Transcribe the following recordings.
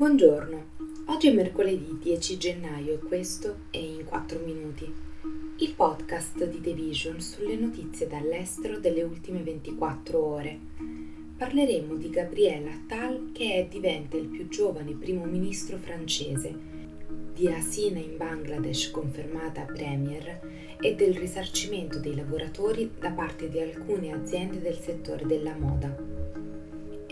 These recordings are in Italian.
Buongiorno, oggi è mercoledì 10 gennaio e questo è In 4 Minuti, il podcast di The Vision sulle notizie dall'estero delle ultime 24 ore. Parleremo di Gabriel Attal che è diventa il più giovane primo ministro francese, di Hasina in Bangladesh confermata premier e del risarcimento dei lavoratori da parte di alcune aziende del settore della moda.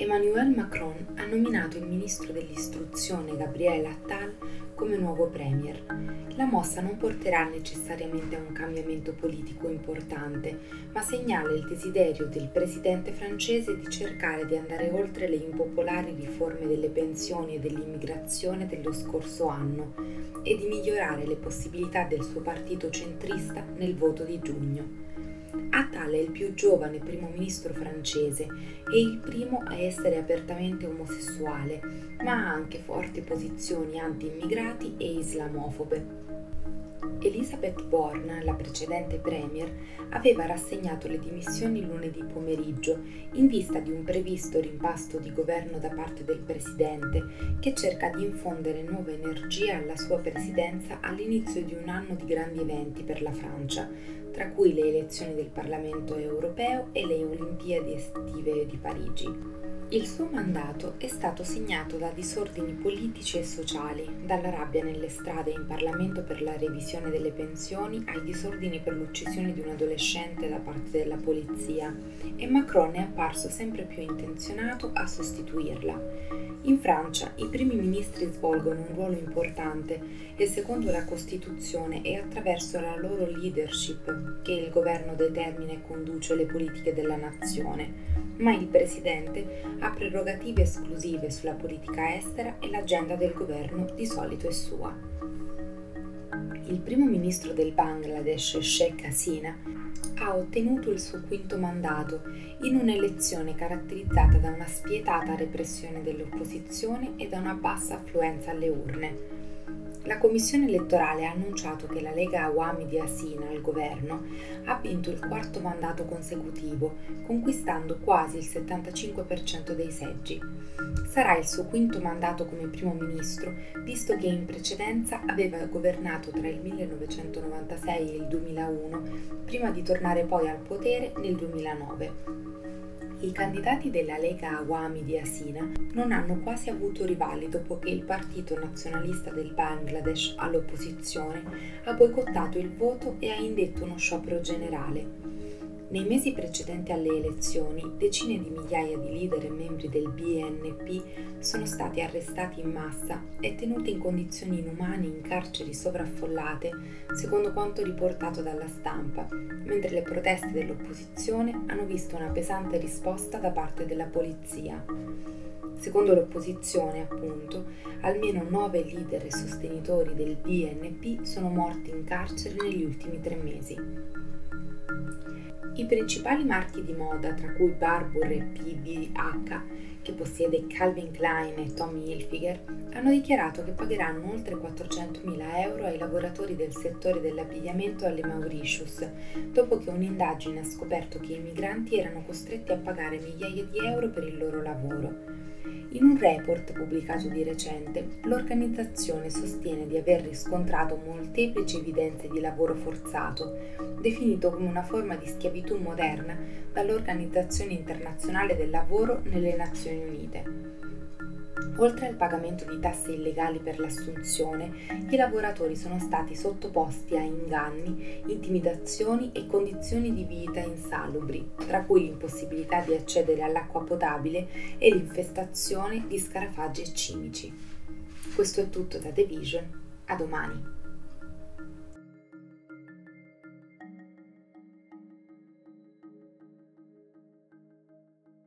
Emmanuel Macron ha nominato il ministro dell'istruzione Gabriel Attal come nuovo premier. La mossa non porterà necessariamente a un cambiamento politico importante, ma segnala il desiderio del presidente francese di cercare di andare oltre le impopolari riforme delle pensioni e dell'immigrazione dello scorso anno e di migliorare le possibilità del suo partito centrista nel voto di giugno. Attal è il più giovane primo ministro francese e il primo a essere apertamente omosessuale, ma ha anche forti posizioni anti-immigrati e islamofobe. Elizabeth Bourne, la precedente premier, aveva rassegnato le dimissioni lunedì pomeriggio in vista di un previsto rimpasto di governo da parte del presidente che cerca di infondere nuova energia alla sua presidenza all'inizio di un anno di grandi eventi per la Francia, tra cui le elezioni del Parlamento europeo e le Olimpiadi estive di Parigi. Il suo mandato è stato segnato da disordini politici e sociali, dalla rabbia nelle strade in Parlamento per la revisione delle pensioni ai disordini per l'uccisione di un adolescente da parte della polizia, e Macron è apparso sempre più intenzionato a sostituirla. In Francia i primi ministri svolgono un ruolo importante e secondo la Costituzione è attraverso la loro leadership che il governo determina e conduce le politiche della nazione ma il Presidente ha prerogative esclusive sulla politica estera e l'agenda del governo di solito è sua. Il primo ministro del Bangladesh, Sheikh Hasina, ha ottenuto il suo quinto mandato in un'elezione caratterizzata da una spietata repressione dell'opposizione e da una bassa affluenza alle urne. La commissione elettorale ha annunciato che la Lega Awami di Asina al governo ha vinto il quarto mandato consecutivo, conquistando quasi il 75% dei seggi. Sarà il suo quinto mandato come primo ministro, visto che in precedenza aveva governato tra il 1996 e il 2001, prima di tornare poi al potere nel 2009 i candidati della Lega Awami di Asina non hanno quasi avuto rivali dopo che il Partito Nazionalista del Bangladesh all'opposizione ha boicottato il voto e ha indetto uno sciopero generale. Nei mesi precedenti alle elezioni, decine di migliaia di leader e membri del BNP sono stati arrestati in massa e tenuti in condizioni inumane in carceri sovraffollate, secondo quanto riportato dalla stampa, mentre le proteste dell'opposizione hanno visto una pesante risposta da parte della polizia. Secondo l'opposizione, appunto, almeno nove leader e sostenitori del BNP sono morti in carcere negli ultimi tre mesi. I principali marchi di moda, tra cui Barbour e PVH, che possiede Calvin Klein e Tommy Hilfiger, hanno dichiarato che pagheranno oltre 400.000 euro ai lavoratori del settore dell'abbigliamento alle Mauritius, dopo che un'indagine ha scoperto che i migranti erano costretti a pagare migliaia di euro per il loro lavoro. In un report pubblicato di recente, l'organizzazione sostiene di aver riscontrato molteplici evidenze di lavoro forzato, definito come una forma di schiavitù moderna dall'Organizzazione internazionale del lavoro nelle Nazioni Unite. Oltre al pagamento di tasse illegali per l'assunzione, i lavoratori sono stati sottoposti a inganni, intimidazioni e condizioni di vita insalubri, tra cui l'impossibilità di accedere all'acqua potabile e l'infestazione di scarafaggi e cimici. Questo è tutto da The Vision. A domani.